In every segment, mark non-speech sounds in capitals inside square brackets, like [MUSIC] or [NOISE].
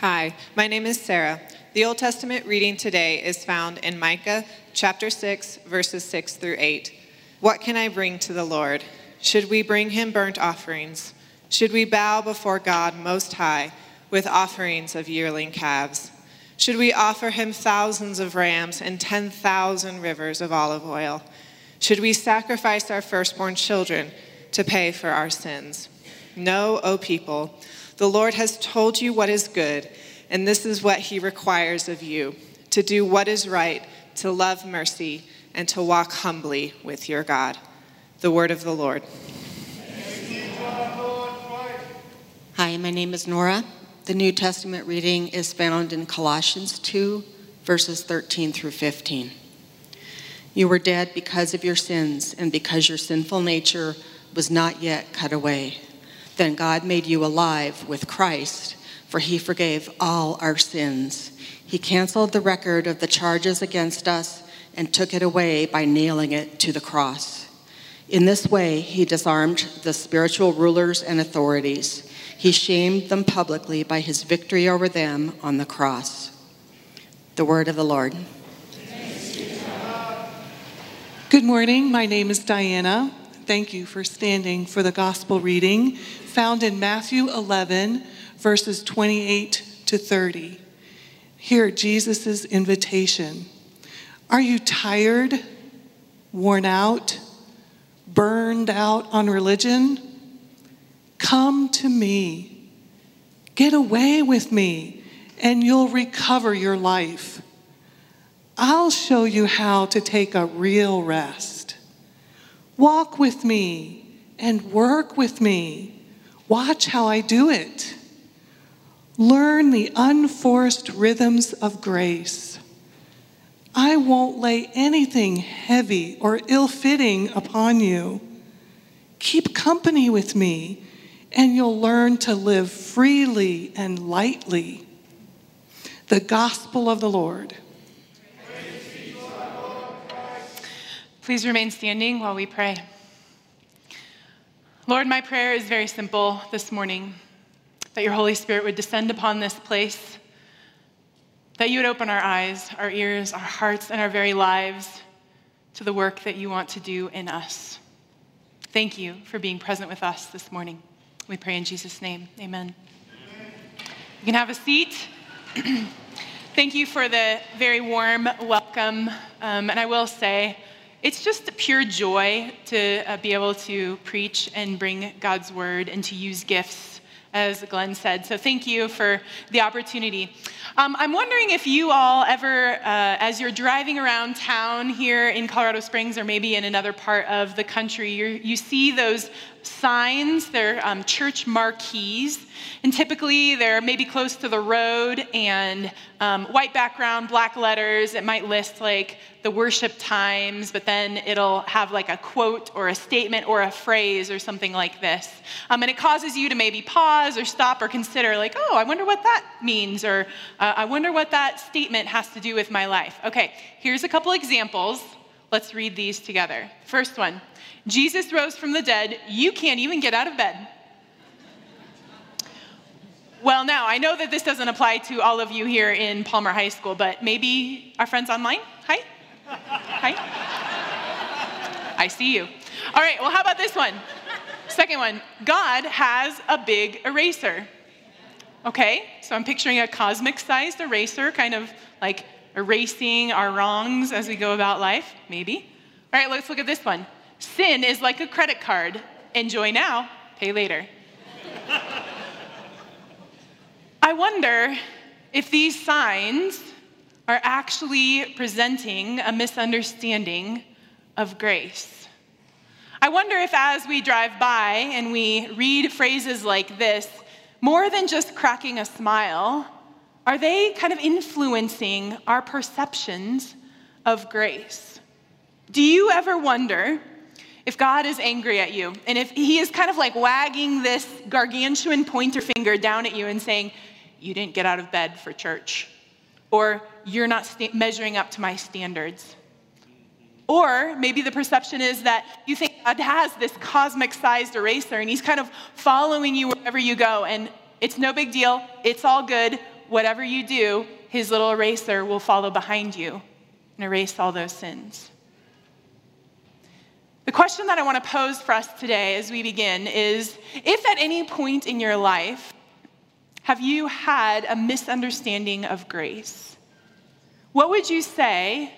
Hi, my name is Sarah. The Old Testament reading today is found in Micah chapter 6, verses 6 through 8. What can I bring to the Lord? Should we bring him burnt offerings? Should we bow before God Most High with offerings of yearling calves? Should we offer him thousands of rams and 10,000 rivers of olive oil? Should we sacrifice our firstborn children to pay for our sins? No, O people, the Lord has told you what is good, and this is what he requires of you to do what is right, to love mercy, and to walk humbly with your God. The word of the Lord. Hi, my name is Nora. The New Testament reading is found in Colossians 2, verses 13 through 15. You were dead because of your sins and because your sinful nature was not yet cut away. Then God made you alive with Christ, for he forgave all our sins. He canceled the record of the charges against us and took it away by nailing it to the cross. In this way, he disarmed the spiritual rulers and authorities he shamed them publicly by his victory over them on the cross. The word of the Lord. Good morning. My name is Diana. Thank you for standing for the gospel reading found in Matthew 11, verses 28 to 30. Hear Jesus' invitation. Are you tired, worn out, burned out on religion? Come to me. Get away with me, and you'll recover your life. I'll show you how to take a real rest. Walk with me and work with me. Watch how I do it. Learn the unforced rhythms of grace. I won't lay anything heavy or ill fitting upon you. Keep company with me and you'll learn to live freely and lightly. The gospel of the Lord. Please remain standing while we pray. Lord, my prayer is very simple this morning that your Holy Spirit would descend upon this place, that you would open our eyes, our ears, our hearts, and our very lives to the work that you want to do in us. Thank you for being present with us this morning. We pray in Jesus' name. Amen. You can have a seat. [CLEARS THROAT] Thank you for the very warm welcome. Um, and I will say, it's just pure joy to uh, be able to preach and bring God's word and to use gifts, as Glenn said. So thank you for the opportunity. Um, I'm wondering if you all ever, uh, as you're driving around town here in Colorado Springs or maybe in another part of the country, you see those signs, they're um, church marquees, and typically they're maybe close to the road and um, white background, black letters. It might list like the worship times, but then it'll have like a quote or a statement or a phrase or something like this. Um, and it causes you to maybe pause or stop or consider, like, oh, I wonder what that means, or uh, I wonder what that statement has to do with my life. Okay, here's a couple examples. Let's read these together. First one Jesus rose from the dead. You can't even get out of bed. Well, now, I know that this doesn't apply to all of you here in Palmer High School, but maybe our friends online? Hi. Hi. I see you. All right, well, how about this one? Second one God has a big eraser. Okay, so I'm picturing a cosmic sized eraser, kind of like erasing our wrongs as we go about life, maybe. All right, let's look at this one. Sin is like a credit card. Enjoy now, pay later. I wonder if these signs are actually presenting a misunderstanding of grace. I wonder if, as we drive by and we read phrases like this, more than just cracking a smile, are they kind of influencing our perceptions of grace? Do you ever wonder if God is angry at you, and if He is kind of like wagging this gargantuan pointer finger down at you and saying, You didn't get out of bed for church, or You're not st- measuring up to my standards. Or maybe the perception is that you think God has this cosmic sized eraser and He's kind of following you wherever you go, and it's no big deal, it's all good. whatever you do, his little eraser will follow behind you and erase all those sins. The question that I want to pose for us today as we begin is if at any point in your life have you had a misunderstanding of grace? What would you say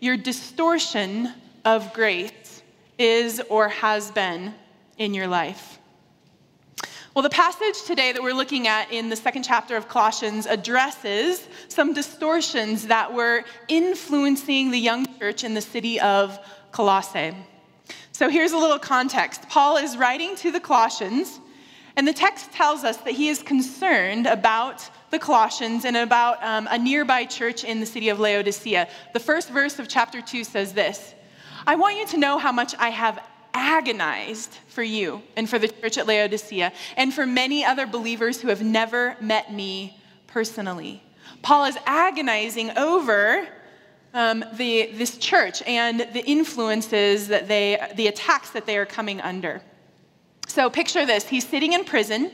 your distortion of grace is or has been in your life? Well, the passage today that we're looking at in the second chapter of Colossians addresses some distortions that were influencing the young church in the city of Colossae. So here's a little context Paul is writing to the Colossians, and the text tells us that he is concerned about the Colossians and about um, a nearby church in the city of Laodicea. The first verse of chapter 2 says this I want you to know how much I have agonized for you and for the church at Laodicea and for many other believers who have never met me personally. Paul is agonizing over um, the, this church and the influences that they, the attacks that they are coming under. So picture this he's sitting in prison.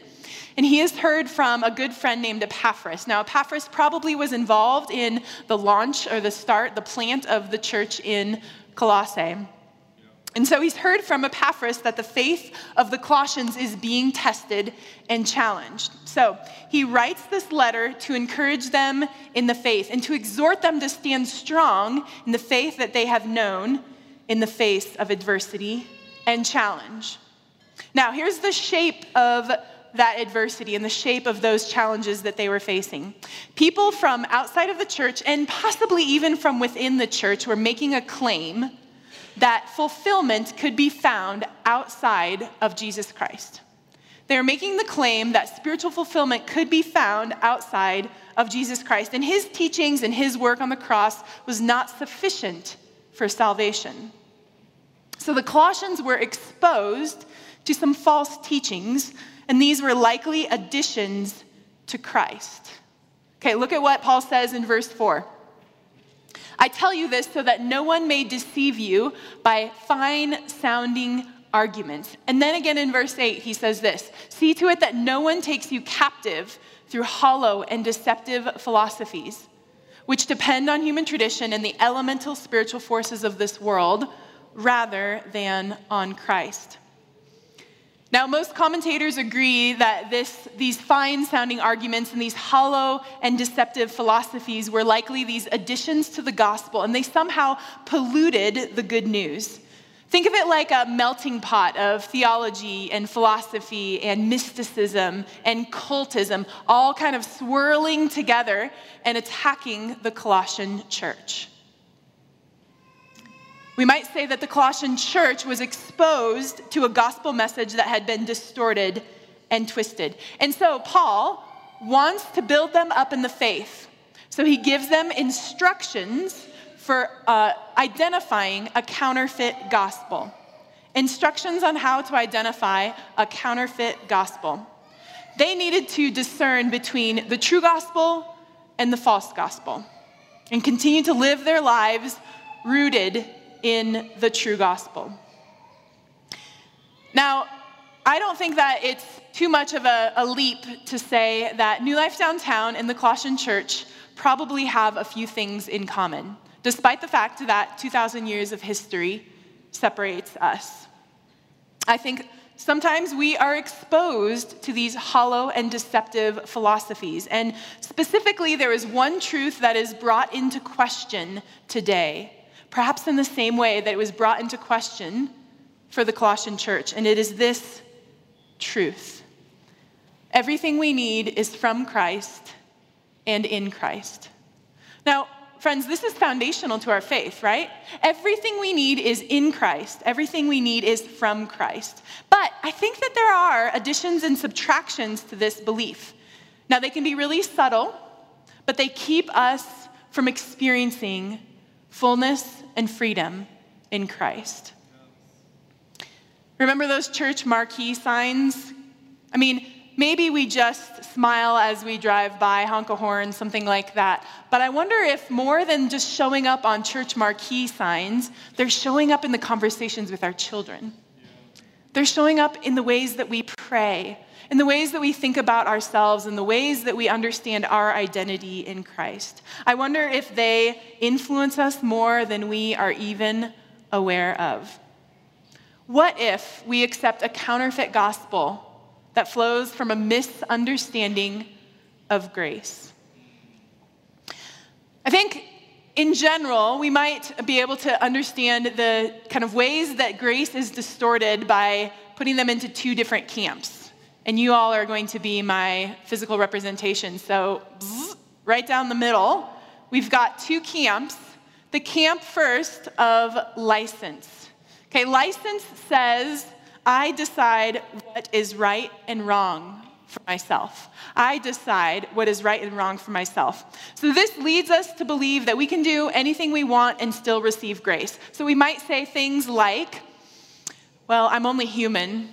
And he has heard from a good friend named Epaphras. Now, Epaphras probably was involved in the launch or the start, the plant of the church in Colossae. And so he's heard from Epaphras that the faith of the Colossians is being tested and challenged. So he writes this letter to encourage them in the faith and to exhort them to stand strong in the faith that they have known in the face of adversity and challenge. Now, here's the shape of that adversity and the shape of those challenges that they were facing. People from outside of the church and possibly even from within the church were making a claim that fulfillment could be found outside of Jesus Christ. They're making the claim that spiritual fulfillment could be found outside of Jesus Christ, and his teachings and his work on the cross was not sufficient for salvation. So the Colossians were exposed to some false teachings, and these were likely additions to Christ. Okay, look at what Paul says in verse 4. I tell you this so that no one may deceive you by fine sounding arguments. And then again in verse 8, he says this See to it that no one takes you captive through hollow and deceptive philosophies, which depend on human tradition and the elemental spiritual forces of this world rather than on Christ. Now, most commentators agree that this, these fine sounding arguments and these hollow and deceptive philosophies were likely these additions to the gospel, and they somehow polluted the good news. Think of it like a melting pot of theology and philosophy and mysticism and cultism, all kind of swirling together and attacking the Colossian church. We might say that the Colossian church was exposed to a gospel message that had been distorted and twisted. And so Paul wants to build them up in the faith. So he gives them instructions for uh, identifying a counterfeit gospel. Instructions on how to identify a counterfeit gospel. They needed to discern between the true gospel and the false gospel and continue to live their lives rooted in the true gospel. Now, I don't think that it's too much of a, a, leap to say that New Life Downtown and the Colossian Church probably have a few things in common, despite the fact that 2,000 years of history separates us. I think sometimes we are exposed to these hollow and deceptive philosophies. And specifically, there is one truth that is brought into question today perhaps in the same way that it was brought into question for the Colossian church, and it is this truth. Everything we need is from Christ and in Christ. Now, friends, this is foundational to our faith, right? Everything we need is in Christ. Everything we need is from Christ. But I think that there are additions and subtractions to this belief. Now, they can be really subtle, but they keep us from experiencing fullness and freedom in Christ. Remember those church marquee signs? I mean, maybe we just smile as we drive by, honk a horn, something like that. But I wonder if more than just showing up on church marquee signs, they're showing up in the conversations with our children. They're showing up in the ways that we pray in the ways that we think about ourselves and the ways that we understand our identity in Christ. I wonder if they influence us more than we are even aware of. What if we accept a counterfeit gospel that flows from a misunderstanding of grace? I think in general, we might be able to understand the kind of ways that grace is distorted by putting them into two different camps. And you all are going to be my physical representation. So, right down the middle, we've got two camps. The camp first of license. Okay, license says, I decide what is right and wrong for myself. I decide what is right and wrong for myself. So this leads us to believe that we can do anything we want and still receive grace. So we might say things like, well, I'm only human,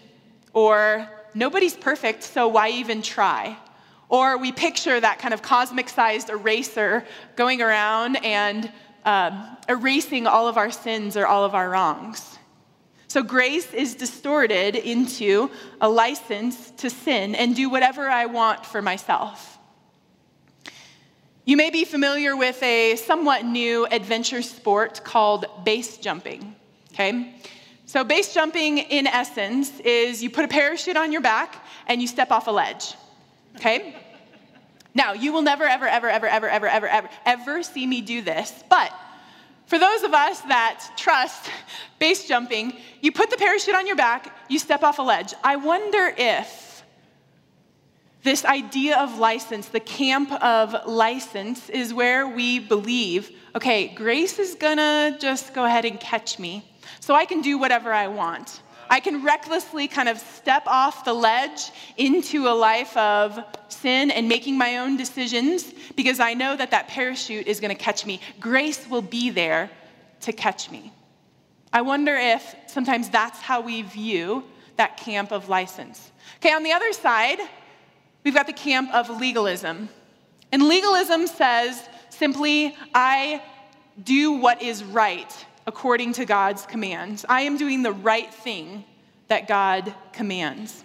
or nobody's perfect, so why even try? Or we picture that kind of cosmic sized eraser going around and um, erasing all of our sins or all of our wrongs. So grace is distorted into a license to sin and do whatever I want for myself. You may be familiar with a somewhat new adventure sport called base jumping, okay? So, base jumping, in essence, is you put a parachute on your back and you step off a ledge, okay? Now, you will never, ever, ever, ever, ever, ever, ever, ever, ever see me do this, but for those of us that trust base jumping, you put the parachute on your back, you step off a ledge. I wonder if this idea of license, the camp of license, is where we believe okay, grace is gonna just go ahead and catch me, so I can do whatever I want. I can recklessly kind of step off the ledge into a life of sin and making my own decisions because I know that that parachute is going to catch me. Grace will be there to catch me. I wonder if sometimes that's how we view that camp of license. Okay, on the other side, we've got the camp of legalism. And legalism says simply, I do what is right according to God's commands. I am doing the right thing that God commands.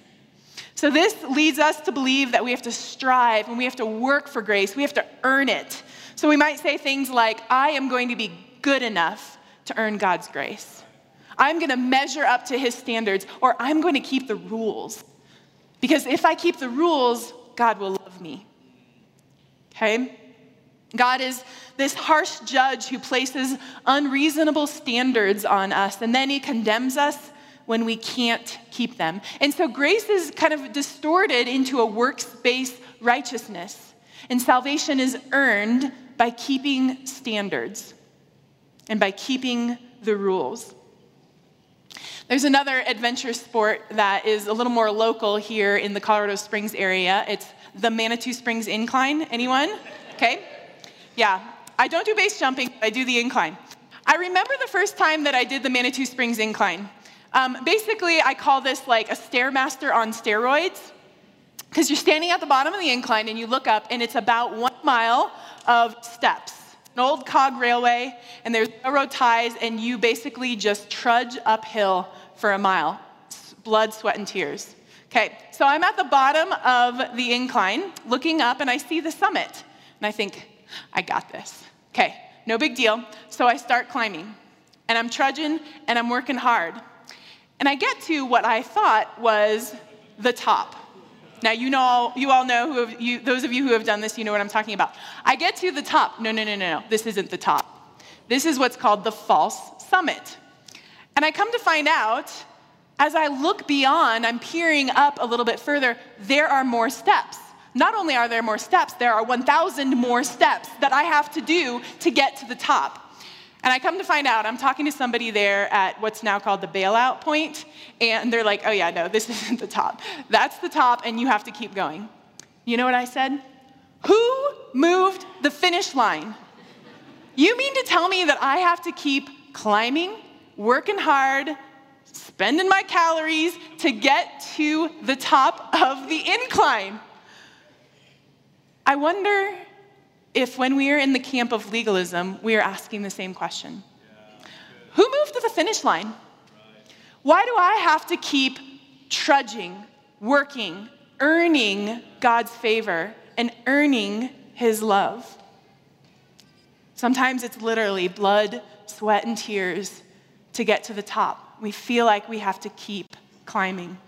So, this leads us to believe that we have to strive and we have to work for grace. We have to earn it. So, we might say things like, I am going to be good enough to earn God's grace. I'm going to measure up to his standards, or I'm going to keep the rules. Because if I keep the rules, God will love me. Okay? God is this harsh judge who places unreasonable standards on us, and then he condemns us when we can't keep them. And so grace is kind of distorted into a works based righteousness, and salvation is earned by keeping standards and by keeping the rules. There's another adventure sport that is a little more local here in the Colorado Springs area. It's the Manitou Springs Incline. Anyone? Okay. Yeah, I don't do base jumping, I do the incline. I remember the first time that I did the Manitou Springs incline. Um, basically, I call this like a Stairmaster on steroids, because you're standing at the bottom of the incline and you look up, and it's about one mile of steps, an old cog railway, and there's railroad ties, and you basically just trudge uphill for a mile blood, sweat, and tears. Okay, so I'm at the bottom of the incline looking up, and I see the summit, and I think, I got this. Okay, no big deal. So I start climbing, and I'm trudging, and I'm working hard. And I get to what I thought was the top. Now, you, know, you all know, who have, you, those of you who have done this, you know what I'm talking about. I get to the top. No, no, no, no, no. This isn't the top. This is what's called the false summit. And I come to find out, as I look beyond, I'm peering up a little bit further, there are more steps. Not only are there more steps, there are 1,000 more steps that I have to do to get to the top. And I come to find out, I'm talking to somebody there at what's now called the bailout point, and they're like, oh yeah, no, this [LAUGHS] isn't the top. That's the top, and you have to keep going. You know what I said? Who moved the finish line? You mean to tell me that I have to keep climbing, working hard, spending my calories to get to the top of the incline? I wonder if, when we are in the camp of legalism, we are asking the same question Who moved to the finish line? Why do I have to keep trudging, working, earning God's favor and earning his love. Sometimes it's literally blood, sweat, and tears to get to the top. We feel like we have to keep climbing.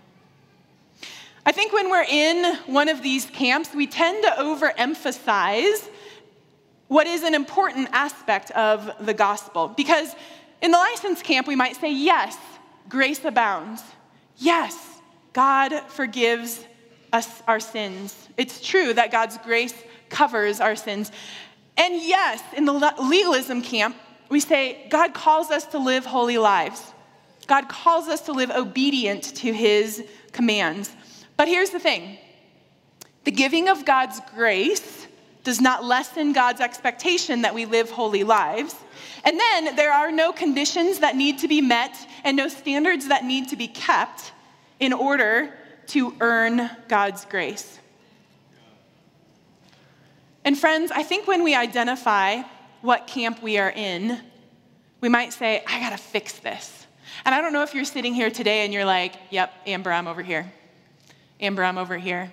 I think when we're in one of these camps, we tend to overemphasize what is an important aspect of the gospel. Because in the license camp, we might say, yes, grace abounds. Yes, God forgives us our sins. It's true that God's grace covers our sins. And yes, in the legalism camp, we say God calls us to live holy lives. God calls us to live obedient to his commands. But here's the thing the giving of God's grace does not lessen God's expectation that we live holy lives. And then there are no conditions that need to be met and no standards that need to be kept in order to earn God's grace. And friends, I think when we identify what camp we are in, we might say, I gotta fix this. And I don't know if you're sitting here today and you're like, yep, Amber, I'm over here. Amber, I'm over here.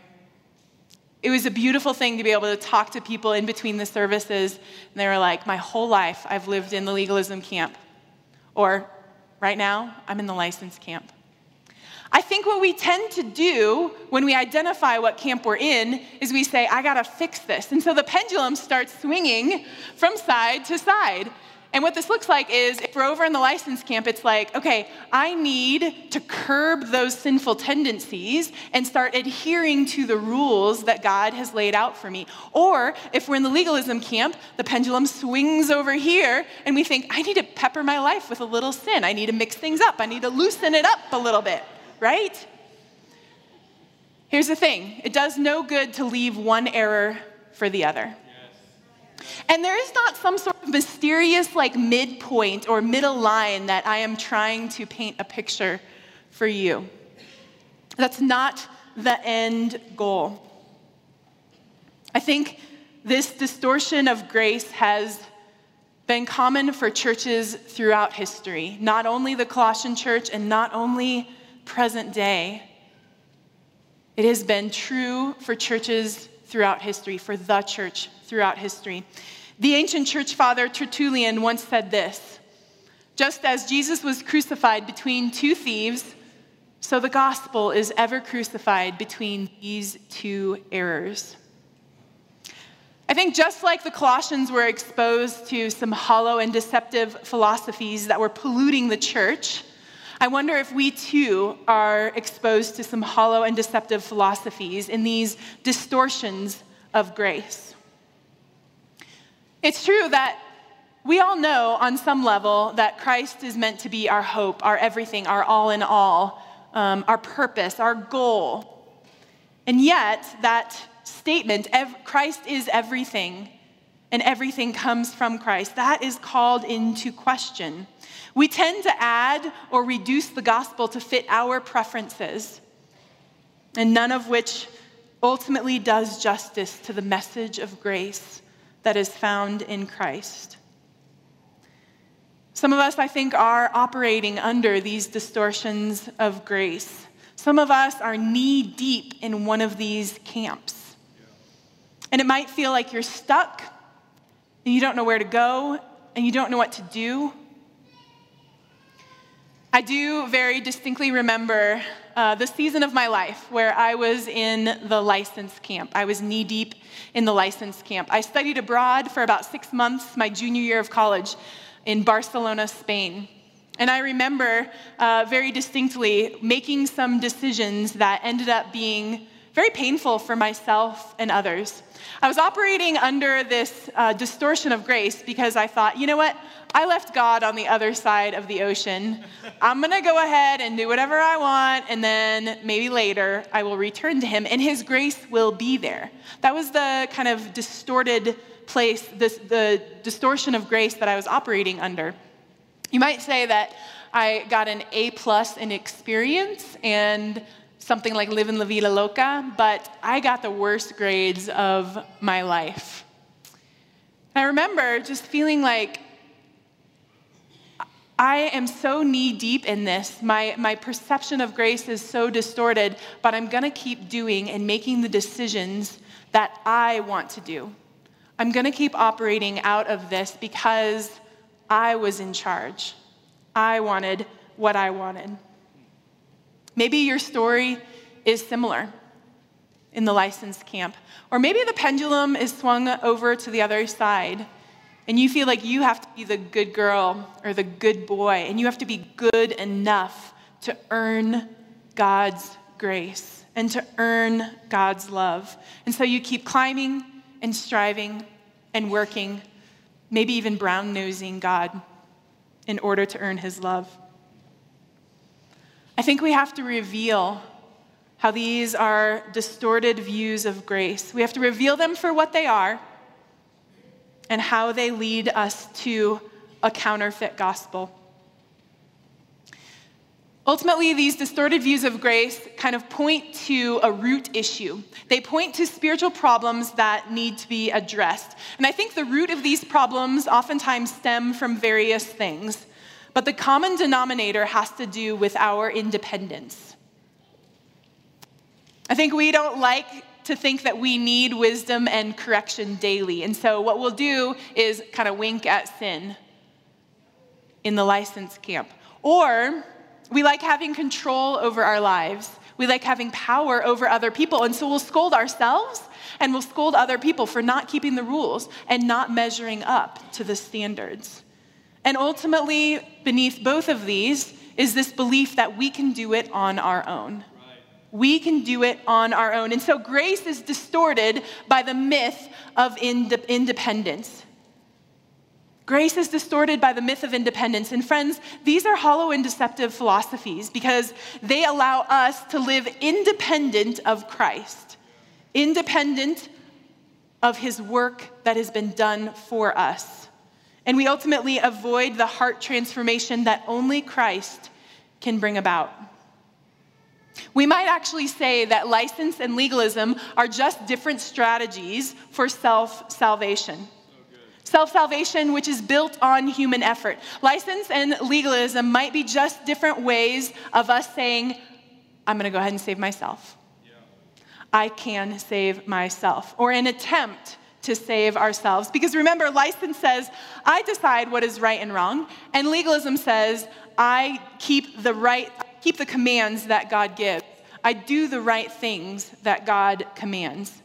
It was a beautiful thing to be able to talk to people in between the services, and they were like, My whole life I've lived in the legalism camp. Or, right now, I'm in the license camp. I think what we tend to do when we identify what camp we're in is we say, I gotta fix this. And so the pendulum starts swinging from side to side. And what this looks like is if we're over in the license camp, it's like, okay, I need to curb those sinful tendencies and start adhering to the rules that God has laid out for me. Or if we're in the legalism camp, the pendulum swings over here and we think, I need to pepper my life with a little sin. I need to mix things up. I need to loosen it up a little bit right? Here's the thing it does no good to leave one error for the other. And there is not some sort of mysterious, like, midpoint or middle line that I am trying to paint a picture for you. That's not the end goal. I think this distortion of grace has been common for churches throughout history, not only the Colossian church and not only present day. It has been true for churches throughout history, for the church throughout history. The ancient church father Tertullian once said this Just as Jesus was crucified between two thieves, so the gospel is ever crucified between these two errors. I think just like the Colossians were exposed to some hollow and deceptive philosophies that were polluting the church, I wonder if we too are exposed to some hollow and deceptive philosophies in these distortions of grace. It's true that we all know on some level that Christ is meant to be our hope, our everything, our all in all, um, our purpose, our goal. And yet, that statement, Christ is everything, and everything comes from Christ, that is called into question. We tend to add or reduce the gospel to fit our preferences, and none of which ultimately does justice to the message of grace that is found in Christ. Some of us, I think, are operating under these distortions of grace. Some of us are knee deep in one of these camps. And it might feel like you're stuck and you don't know where to go and you don't know what to do. I do very distinctly remember uh, the season of my life where I was in the license camp. I was knee deep in the license camp. I studied abroad for about six months, my junior year of college, in Barcelona, Spain. And I remember uh, very distinctly making some decisions that ended up being very painful for myself and others. I was operating under this uh, distortion of grace because I thought, you know what? I left God on the other side of the ocean. I'm going to go ahead and do whatever I want, and then maybe later I will return to Him, and His grace will be there. That was the kind of distorted place, this, the distortion of grace that I was operating under. You might say that I got an A plus in experience and something like Livin' La Vida Loca, but I got the worst grades of my life. I remember just feeling like I am so knee deep in this. My, my perception of grace is so distorted, but I'm going to keep doing and making the decisions that I want to do. I'm going to keep operating out of this because I was in charge. I wanted what I wanted. Maybe your story is similar in the licensed camp. Or maybe the pendulum is swung over to the other side and you feel like you have to be the good girl or the good boy, and you have to be good enough to earn God's grace and to earn God's love. And so you keep climbing and striving and working, maybe even brown nosing God in order to earn his love. I think we have to reveal how these are distorted views of grace. We have to reveal them for what they are and how they lead us to a counterfeit gospel. Ultimately, these distorted views of grace kind of point to a root issue. They point to spiritual problems that need to be addressed. And I think the root of these problems oftentimes stem from various things, but the common denominator has to do with our independence. I think we don't like to think that we need wisdom and correction daily. And so, what we'll do is kind of wink at sin in the license camp. Or we like having control over our lives, we like having power over other people. And so, we'll scold ourselves and we'll scold other people for not keeping the rules and not measuring up to the standards. And ultimately, beneath both of these is this belief that we can do it on our own. We can do it on our own. And so grace is distorted by the myth of ind- independence. Grace is distorted by the myth of independence. And friends, these are hollow and deceptive philosophies because they allow us to live independent of Christ, independent of his work that has been done for us. And we ultimately avoid the heart transformation that only Christ can bring about. We might actually say that license and legalism are just different strategies for self salvation. Self salvation, which is built on human effort. License and legalism might be just different ways of us saying, I'm going to go ahead and save myself. Yeah. I can save myself. Or an attempt to save ourselves. Because remember, license says, I decide what is right and wrong. And legalism says, I keep the right keep the commands that God gives. I do the right things that God commands.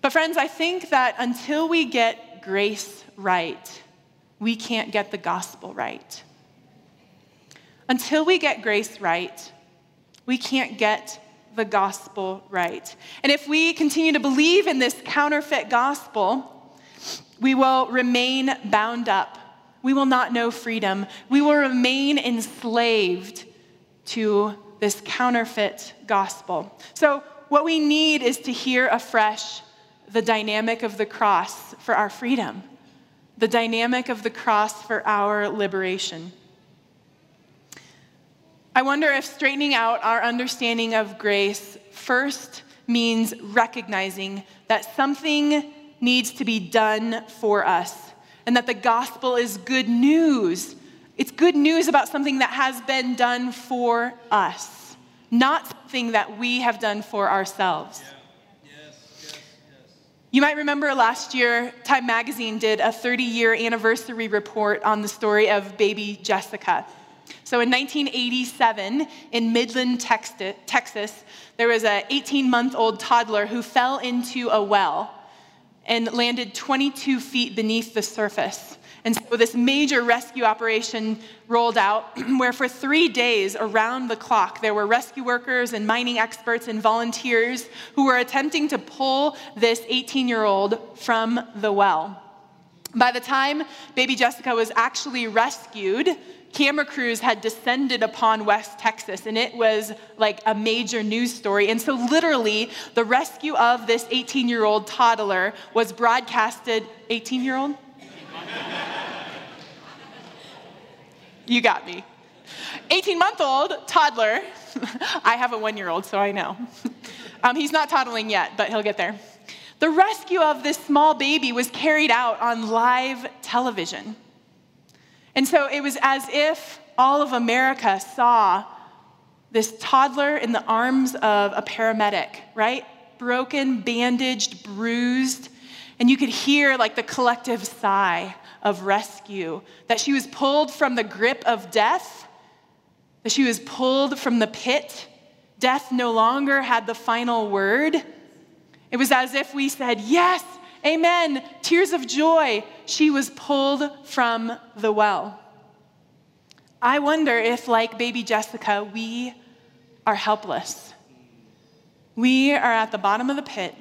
But, friends, I think that until we get grace right, we can't get the gospel right. Until we get grace right, we can't get the gospel right. And if we continue to believe in this counterfeit gospel, we will remain bound up we will not know freedom. We will remain enslaved to this counterfeit gospel. So, what we need is to hear afresh the dynamic of the cross for our freedom, the dynamic of the cross for our liberation. I wonder if straightening out our understanding of grace first means recognizing that something needs to be done for us and that the gospel is good news. It's good news about something that has been done for us, not something that we have done for ourselves. You might remember last year, Time Magazine did a 30 year anniversary report on the story of baby Jessica. So in 1987, in Midland, Texas, there was an 18 month old toddler who fell into a well and landed 22 feet beneath the surface. And so this major rescue operation rolled out, [CLEARS THROAT] where for three days around the clock, there were rescue workers and mining experts and volunteers who were attempting to pull this 18 year old from the well. By the time baby Jessica was actually rescued, camera crews had descended upon West Texas, and it was like a major news story. And so, literally, the rescue of this 18 year old toddler was broadcasted. 18 year old? you got me. 18 month old toddler. I have a one year old, so I know. Um, he's not toddling yet, but he'll get there. The rescue of this small baby was carried out on live television. And so it was as if all of America saw this toddler in the arms of a paramedic, right? Broken, bandaged, bruised. And you could hear like the collective sigh of rescue that she was pulled from the grip of death, that she was pulled from the pit. Death no longer had the final word. It was as if we said, Yes, amen, tears of joy. She was pulled from the well. I wonder if, like baby Jessica, we are helpless. We are at the bottom of the pit.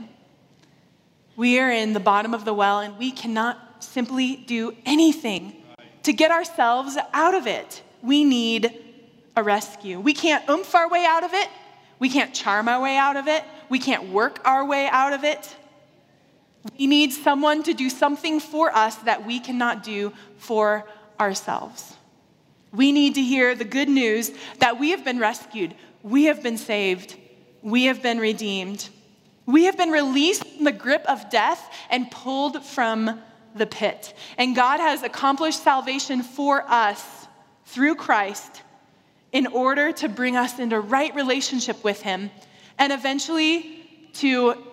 We are in the bottom of the well, and we cannot simply do anything to get ourselves out of it. We need a rescue. We can't oomph our way out of it. We can't charm our way out of it. We can't work our way out of it. We need someone to do something for us that we cannot do for ourselves. We need to hear the good news that we have been rescued, we have been saved, we have been redeemed. We have been released from the grip of death and pulled from the pit. And God has accomplished salvation for us through Christ in order to bring us into right relationship with Him and eventually to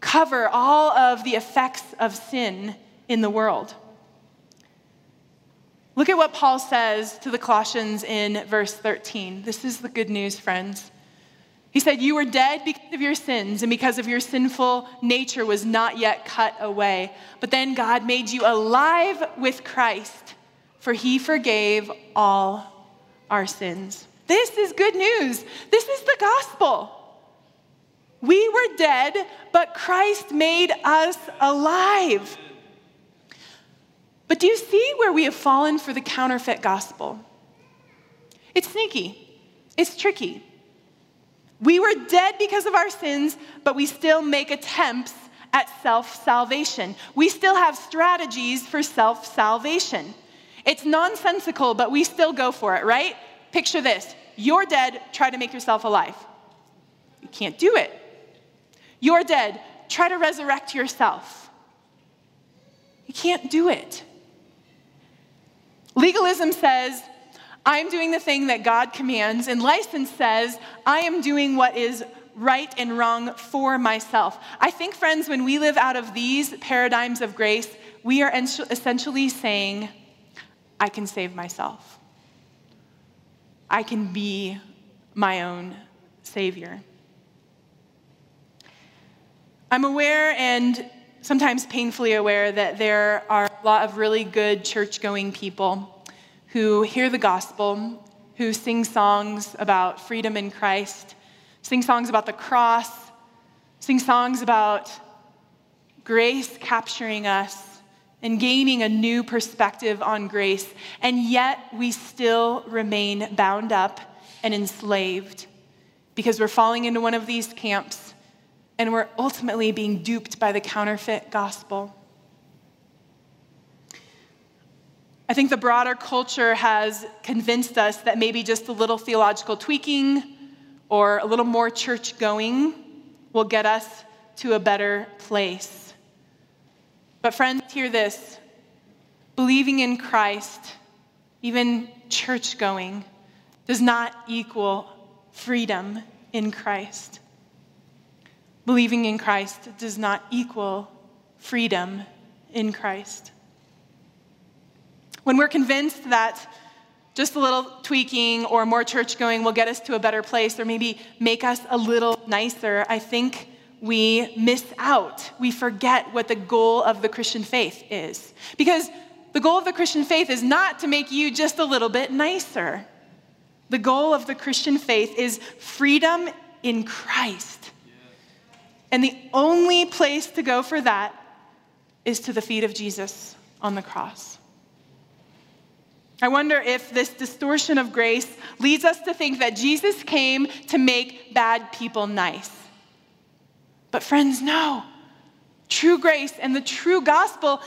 cover all of the effects of sin in the world. Look at what Paul says to the Colossians in verse 13. This is the good news, friends. He said, You were dead because of your sins, and because of your sinful nature was not yet cut away. But then God made you alive with Christ, for he forgave all our sins. This is good news. This is the gospel. We were dead, but Christ made us alive. But do you see where we have fallen for the counterfeit gospel? It's sneaky, it's tricky. We were dead because of our sins, but we still make attempts at self salvation. We still have strategies for self salvation. It's nonsensical, but we still go for it, right? Picture this you're dead, try to make yourself alive. You can't do it. You're dead, try to resurrect yourself. You can't do it. Legalism says, I'm doing the thing that God commands, and license says, I am doing what is right and wrong for myself. I think, friends, when we live out of these paradigms of grace, we are essentially saying, I can save myself. I can be my own savior. I'm aware and sometimes painfully aware that there are a lot of really good church going people who hear the gospel, who sing songs about freedom in Christ, sing songs about the cross, sing songs about grace capturing us and gaining a new perspective on grace, and yet we still remain bound up and enslaved because we're falling into one of these camps and we're ultimately being duped by the counterfeit gospel. I think the broader culture has convinced us that maybe just a little theological tweaking or a little more church going will get us to a better place. But, friends, hear this believing in Christ, even church going, does not equal freedom in Christ. Believing in Christ does not equal freedom in Christ. When we're convinced that just a little tweaking or more church going will get us to a better place or maybe make us a little nicer, I think we miss out. We forget what the goal of the Christian faith is. Because the goal of the Christian faith is not to make you just a little bit nicer. The goal of the Christian faith is freedom in Christ. And the only place to go for that is to the feet of Jesus on the cross. I wonder if this distortion of grace leads us to think that Jesus came to make bad people nice. But, friends, no. True grace and the true gospel,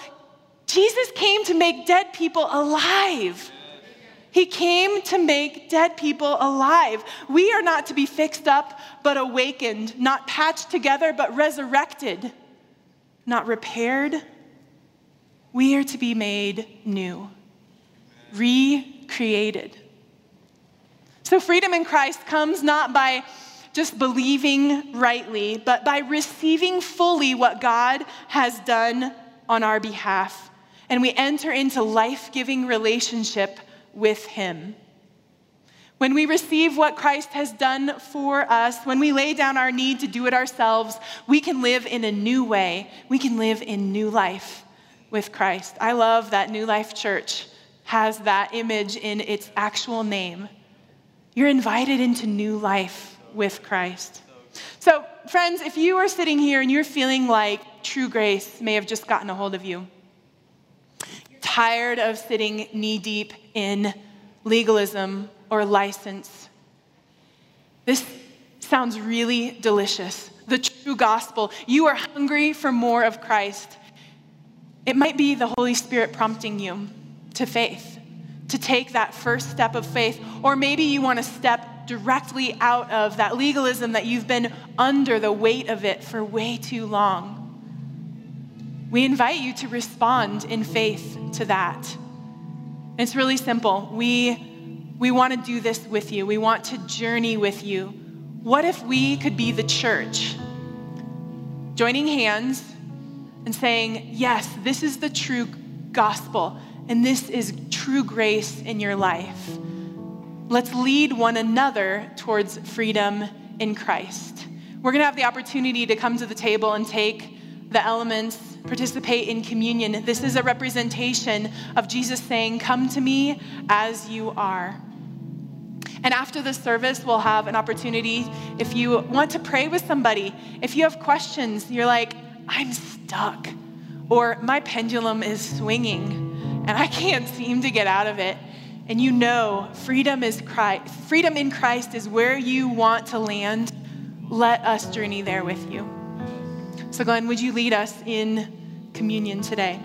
Jesus came to make dead people alive. He came to make dead people alive. We are not to be fixed up, but awakened, not patched together, but resurrected, not repaired. We are to be made new. recreated. So, freedom in Christ comes not by just believing rightly, but by receiving fully what God has done on our behalf. And we enter into life giving relationship with Him. When we receive what Christ has done for us, when we lay down our need to do it ourselves, we can live in a new way. We can live in new life with Christ. I love that New Life Church has that image in its actual name. You're invited into new life with Christ. So, friends, if you are sitting here and you're feeling like true grace may have just gotten a hold of you, tired of sitting knee deep in legalism or license, this sounds really delicious. The true gospel. You are hungry for more of Christ. It might be the Holy Spirit prompting you to faith, to take that first step of faith, or maybe you want to step directly out of that legalism that you've been under the weight of it for way too long. We invite you to respond in faith to that. It's really simple. We, we want to do this with you, we want to journey with you. What if we could be the church, joining hands and saying, Yes, this is the true gospel, and this is true grace in your life. Let's lead one another towards freedom in Christ. We're going to have the opportunity to come to the table and take the elements, participate in communion. This is a representation of Jesus saying, Come to me as you are. And after the service, we'll have an opportunity if you want to pray with somebody. If you have questions, you're like, I'm stuck, or my pendulum is swinging and I can't seem to get out of it and you know freedom is Christ, freedom in Christ is where you want to land, let us journey there with you. So Glenn, would you lead us in communion today?